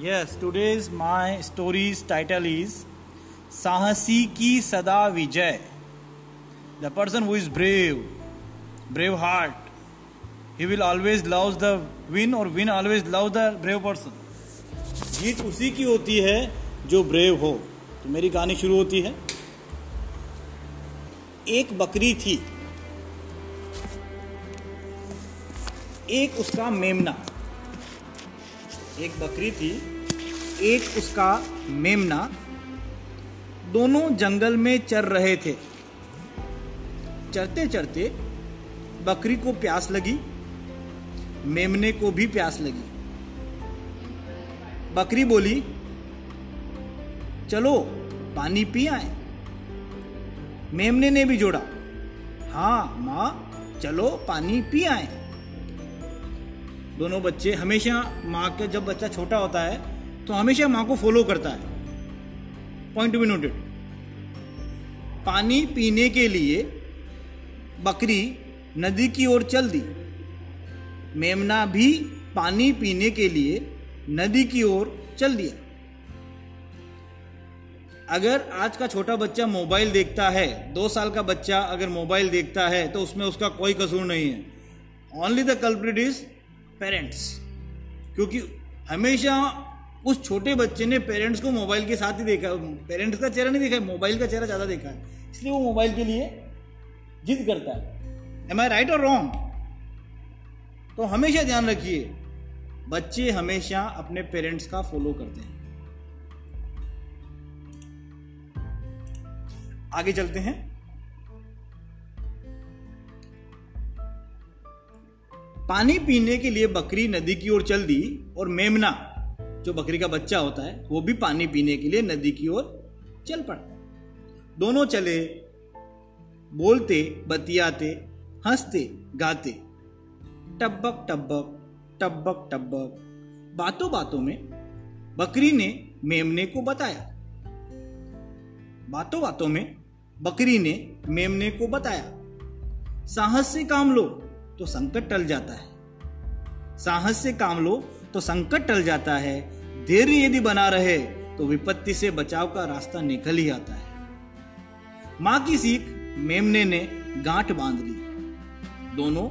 Yes today's my stories title is साहसी की सदा विजय. The person who is brave brave heart he will always love the win और win always love the brave person जीत उसी की होती है जो ब्रेव हो तो मेरी कहानी शुरू होती है एक बकरी थी एक उसका मेमना एक बकरी थी, एक उसका मेमना। दोनों जंगल में चर रहे थे। चरते चरते बकरी को प्यास लगी, मेमने को भी प्यास लगी। बकरी बोली, चलो, पानी पी आए। मेमने ने भी जोड़ा हाँ माँ, चलो, पानी पी आए। दोनों बच्चे हमेशा माँ के, जब बच्चा छोटा होता है तो हमेशा माँ को फॉलो करता है। पॉइंट टू बी नोटेड पानी पीने के लिए बकरी नदी की ओर चल दी। मेमना भी पानी पीने के लिए नदी की ओर चल दिया। अगर आज का छोटा बच्चा मोबाइल देखता है, दो साल का बच्चा अगर मोबाइल देखता है तो उसमें उसका कोई कसूर नहीं है। Only the culprit is parents. क्योंकि हमेशा उस छोटे बच्चे ने पेरेंट्स को मोबाइल के साथ ही देखा, पेरेंट्स का चेहरा नहीं देखा है मोबाइल का चेहरा ज़्यादा देखा है। इसलिए वो मोबाइल के लिए जिद करता है। एम आई राइट और रॉन्ग तो हमेशा ध्यान रखिए, बच्चे हमेशा अपने पेरेंट्स का फॉलो करते हैं। आगे चलते हैं। पानी पीने के लिए बकरी नदी की ओर चल दी और मेमना, जो बकरी का बच्चा होता है, वो भी पानी पीने के लिए नदी की ओर चल पड़ा। दोनों चले, बोलते, बतियाते, हँसते, गाते। टब्बक टब्बक टब्बक टब्बक। बातों बातों में बकरी ने मेमने को बताया। बातों बातों में बकरी ने मेमने को बताया। साहस से काम लो। तो संकट टल जाता है। साहस से काम लो तो संकट टल जाता है। धैर्य यदि बना रहे तो विपत्ति से बचाव का रास्ता निकल ही आता है। माँ की सीख मेमने ने गांठ बाँध ली। दोनों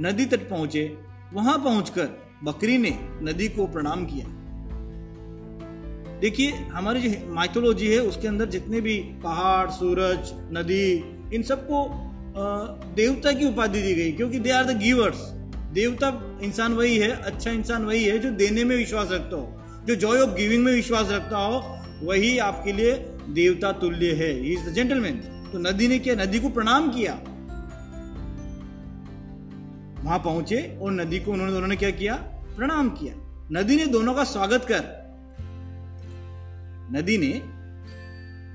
नदी तट पहुँचे। वहाँ पहुंचकर बकरी ने नदी को प्रणाम किया। देखिए, हमारी जो माइथोलॉजी है, उसके अंदर जितने भी पहाड़, सूरज, नदी, इन सबको देवता की उपाधि दी गई, क्योंकि दे आर द गिवर्स देवता इंसान वही है अच्छा इंसान वही है, जो देने में विश्वास रखता हो, जो जॉय ऑफ़ गिविंग में विश्वास रखता हो, वही आपके लिए देवता तुल्य है। इज़ द जेंटलमैन तो नदी ने क्या, नदी को प्रणाम किया? वहाँ पहुँचे और नदी को उन्होंने दोनों ने क्या किया? प्रणाम किया। नदी ने दोनों का स्वागत कर। नदी ने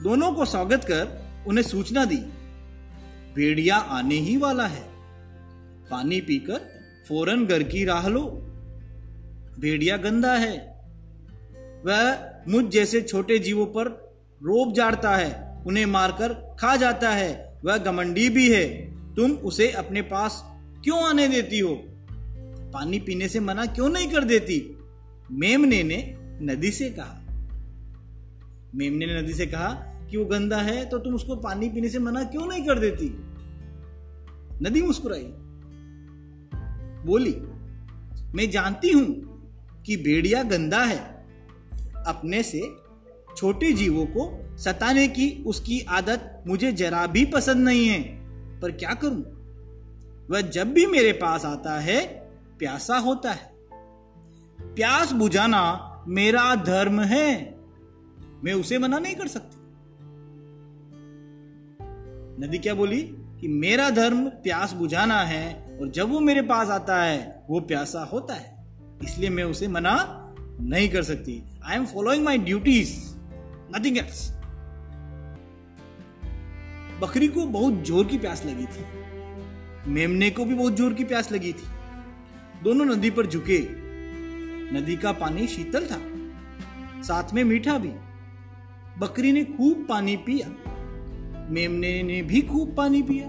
दोनों को स्वागत कर, उन्हें सूचना दी। भेड़िया आने ही वाला है। पानी पीकर फ़ौरन घर की राह लो। भेड़िया गंदा है। वह मुझ जैसे छोटे जीवों पर रोब जाड़ता है, उन्हें मारकर खा जाता है। वह गमंडी भी है, तुम उसे अपने पास क्यों आने देती हो? पानी पीने से मना क्यों नहीं कर देती? मेमने ने नदी से कहा। मेमने ने नदी से कहा कि वो गंदा है तो तुम उसको पानी पीने से मना क्यों नहीं कर देती? नदी मुस्कुराई। बोली, मैं जानती हूँ कि भेड़िया गंदा है। अपने से छोटे जीवों को सताने की उसकी आदत मुझे जरा भी पसंद नहीं है। पर क्या करूँ? वह जब भी मेरे पास आता है, प्यासा होता है। प्यास बुझाना मेरा धर्म है। मैं उसे मना नहीं कर सकती। नदी क्या बोली कि मेरा धर्म प्यास बुझाना है और जब वो मेरे पास आता है, वो प्यासा होता है। इसलिए मैं उसे मना नहीं कर सकती। I am following my duties nothing else बकरी को बहुत ज़ोर की प्यास लगी थी। मेमने को भी बहुत ज़ोर की प्यास लगी थी। दोनों नदी पर झुके। नदी का पानी शीतल था। साथ में मीठा भी। बकरी ने खूब पानी पिया। मेमने ने भी खूब पानी पिया।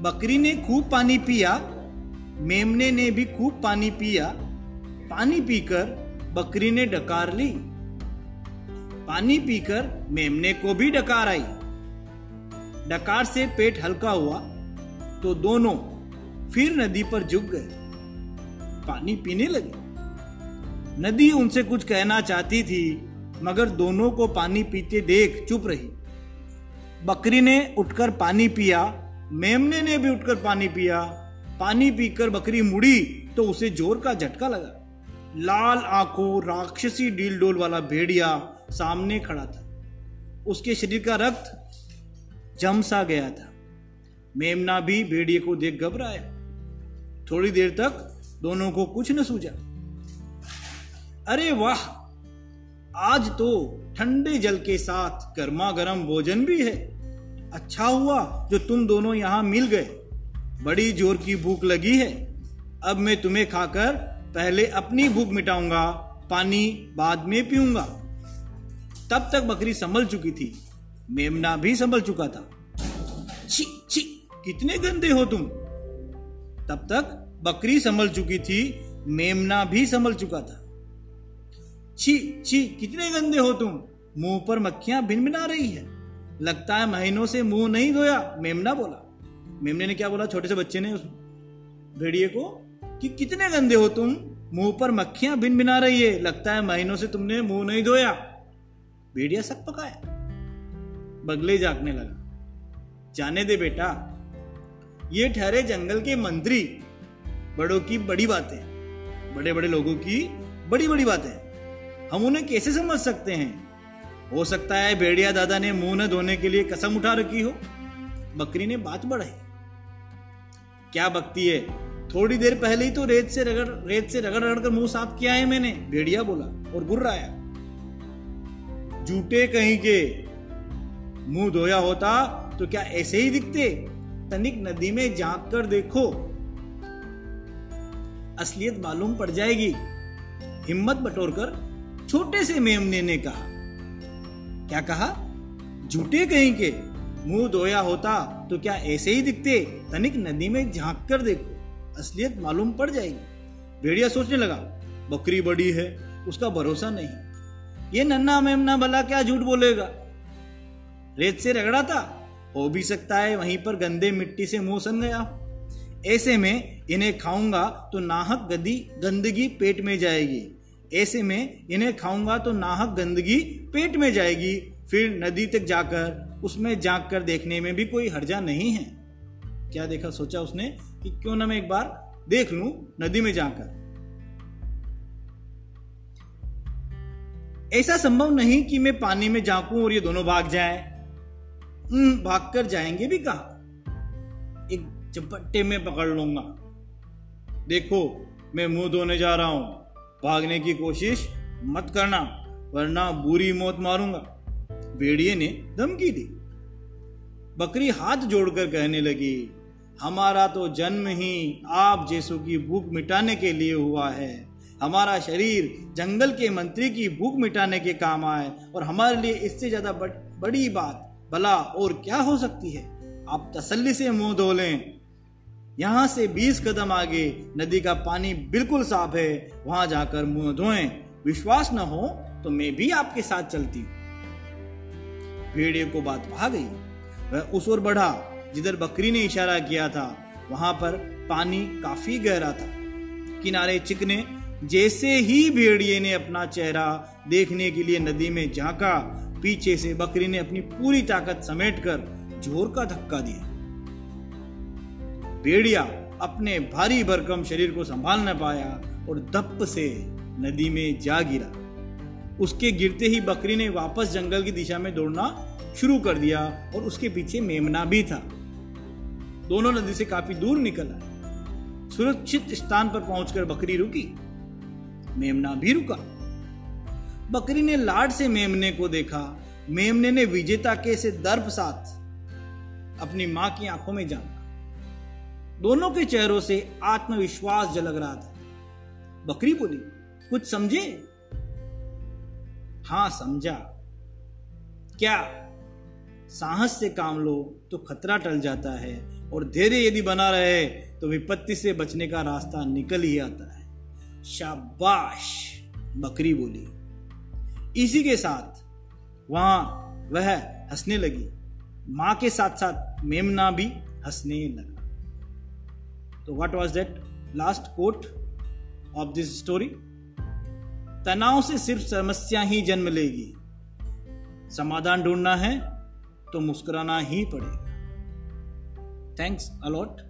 बकरी ने खूब पानी पिया, मेमने ने भी खूब पानी पिया। पानी पीकर बकरी ने डकार ली। पानी पीकर मेमने को भी डकार आई। डकार से पेट हल्का हुआ तो दोनों फिर नदी पर झुक गए। पानी पीने लगे। नदी उनसे कुछ कहना चाहती थी, मगर दोनों को पानी पीते देख चुप रही। बकरी ने उठकर पानी पिया, मेमने ने भी उठकर पानी पिया। पानी पीकर बकरी मुड़ी तो उसे ज़ोर का झटका लगा। लाल आँखों, राक्षसी डील डोल वाला भेड़िया सामने खड़ा था। उसके शरीर का रक्त जम सा गया था। मेमना भी भेड़िए को देख घबराया। थोड़ी देर तक दोनों को कुछ न सूझा। अरे वाह, आज तो ठंडे जल के साथ गर्मा गर्म भोजन भी है। अच्छा हुआ जो तुम दोनों यहाँ मिल गए। बड़ी ज़ोर की भूख लगी है। अब मैं तुम्हें खाकर पहले अपनी भूख मिटाऊँगा, पानी बाद में पीऊँगा। तब तक बकरी संभल चुकी थी। मेमना भी संभल चुका था। छी छी, कितने गंदे हो तुम। तब तक बकरी संभल चुकी थी, मेमना भी संभल चुका था। छी छी, कितने गंदे हो तुम। मुँह पर मक्खियाँ भिन भिना रही है। लगता है महीनों से मुँह नहीं धोया, मेमना बोला। मेमने ने क्या बोला? छोटे से बच्चे ने उस भेड़िए को कि कितने गंदे हो तुम? मुँह पर मक्खियाँ भिन भिना रही है। लगता है महीनों से तुमने मुँह नहीं धोया। भेड़िया सब पकाया। बगले जागने लगा। जाने दे बेटा। ये ठहरे जंगल के मंत्री, बड़ों की बड़ी बातें बड़े बड़े लोगों की बड़ी बड़ी बातें। हम उन्हें कैसे समझ सकते हैं? हो सकता है भेड़िया दादा ने मुँह न धोने के लिए कसम उठा रखी हो। बकरी ने बात बढ़ाई। क्या बकती है? थोड़ी देर पहले ही तो रेत से रगड़, रेत से रगड़ रगड़ कर मुँह साफ़ किया है मैंने भेड़िया बोला और गुर्राया जूटे कहीं के मुँह धोया होता तो क्या ऐसे ही दिखते? तनिक नदी में झाँक कर देखो। असलियत मालूम पड़ जाएगी। हिम्मत बटोरकर छोटे से मेमने ने कहा। क्या कहा? झूठे कहीं के। मुँह धोया होता तो क्या ऐसे ही दिखते? तनिक नदी में झाँक कर देखो, असलियत मालूम पड़ जाएगी। भेड़िया सोचने लगा, बकरी बड़ी है, उसका भरोसा नहीं। ये नन्ना मेमना भला क्या झूठ बोलेगा? रेत से रगड़ा था? हो भी सकता है वहीं पर गंदे मिट्टी से मुँह सन गया। ऐसे में इन्हें खाऊँगा तो नाहक गदी गंदगी पेट में जाएगी। ऐसे में इन्हें खाऊँगा तो नाहक गंदगी पेट में जाएगी। फिर नदी तक जाकर, उसमें झाँक कर देखने में भी कोई हर्जा नहीं है। क्या देखा, सोचा उसने कि क्यों ना मैं एक बार देख लूँ नदी में जाकर। ऐसा संभव नहीं कि मैं पानी में झांकूं और ये दोनों भाग जाएँ। भाग कर जाएँगे भी कहा? एक चपट्टे में पकड़ लूँगा। देखो, मैं मुँह धोने जा रहा हूँ। भागने की कोशिश मत करना, वरना बुरी मौत मारूँगा। भेड़िए ने धमकी दी। बकरी हाथ जोड़कर कहने लगी, हमारा तो जन्म ही आप जैसों की भूख मिटाने के लिए हुआ है। हमारा शरीर जंगल के मंत्री की भूख मिटाने के काम आए और हमारे लिए इससे ज़्यादा बड़ी बात, भला और क्या हो सकती है? आप तसल्ली से मुँह धो लें। यहाँ से 20 कदम आगे नदी का पानी बिल्कुल साफ़ है, वहाँ जाकर मुँह धोएँ। विश्वास न हो तो मैं भी आपके साथ चलती भेड़िए को बात भा गई। वह उस ओर बढ़ा, जिधर बकरी ने इशारा किया था, वहाँ पर पानी काफ़ी गहरा था। किनारे चिकने, जैसे ही भेड़िए ने अपना चेहरा देखने के लिए नदी में झांका, पीछे से बकरी ने अपनी पूरी ताकत समेटकर ज़ोर का धक्का दिया। भेड़िया अपने भारी भरकम शरीर को संभाल न पाया और दप से नदी में जा गिरा। उसके गिरते ही बकरी ने वापस जंगल की दिशा में दौड़ना शुरू कर दिया और उसके पीछे मेमना भी था। दोनों नदी से काफ़ी दूर निकल आए। सुरक्षित स्थान पर पहुंचकर बकरी रुकी। मेमना भी रुका। बकरी ने लाड से मेमने को देखा। मेमने ने विजेता के से दर्प साथ अपनी माँ की आँखों में जाना। दोनों के चेहरों से आत्मविश्वास झलक रहा था। बकरी बोली, कुछ समझे? हाँ, समझा। क्या साहस से काम लो तो खतरा टल जाता है और धैर्य यदि बना रहे तो विपत्ति से बचने का रास्ता निकल ही आता है। शाबाश! बकरी बोली। इसी के साथ वहाँ वह हंसने लगी। माँ के साथ साथ मेमना भी हंसने लगा। तो what was that last quote of this story तनाव से सिर्फ़ समस्या ही जन्म लेगी। समाधान ढूंढना है तो मुस्कुराना ही पड़ेगा। Thanks a lot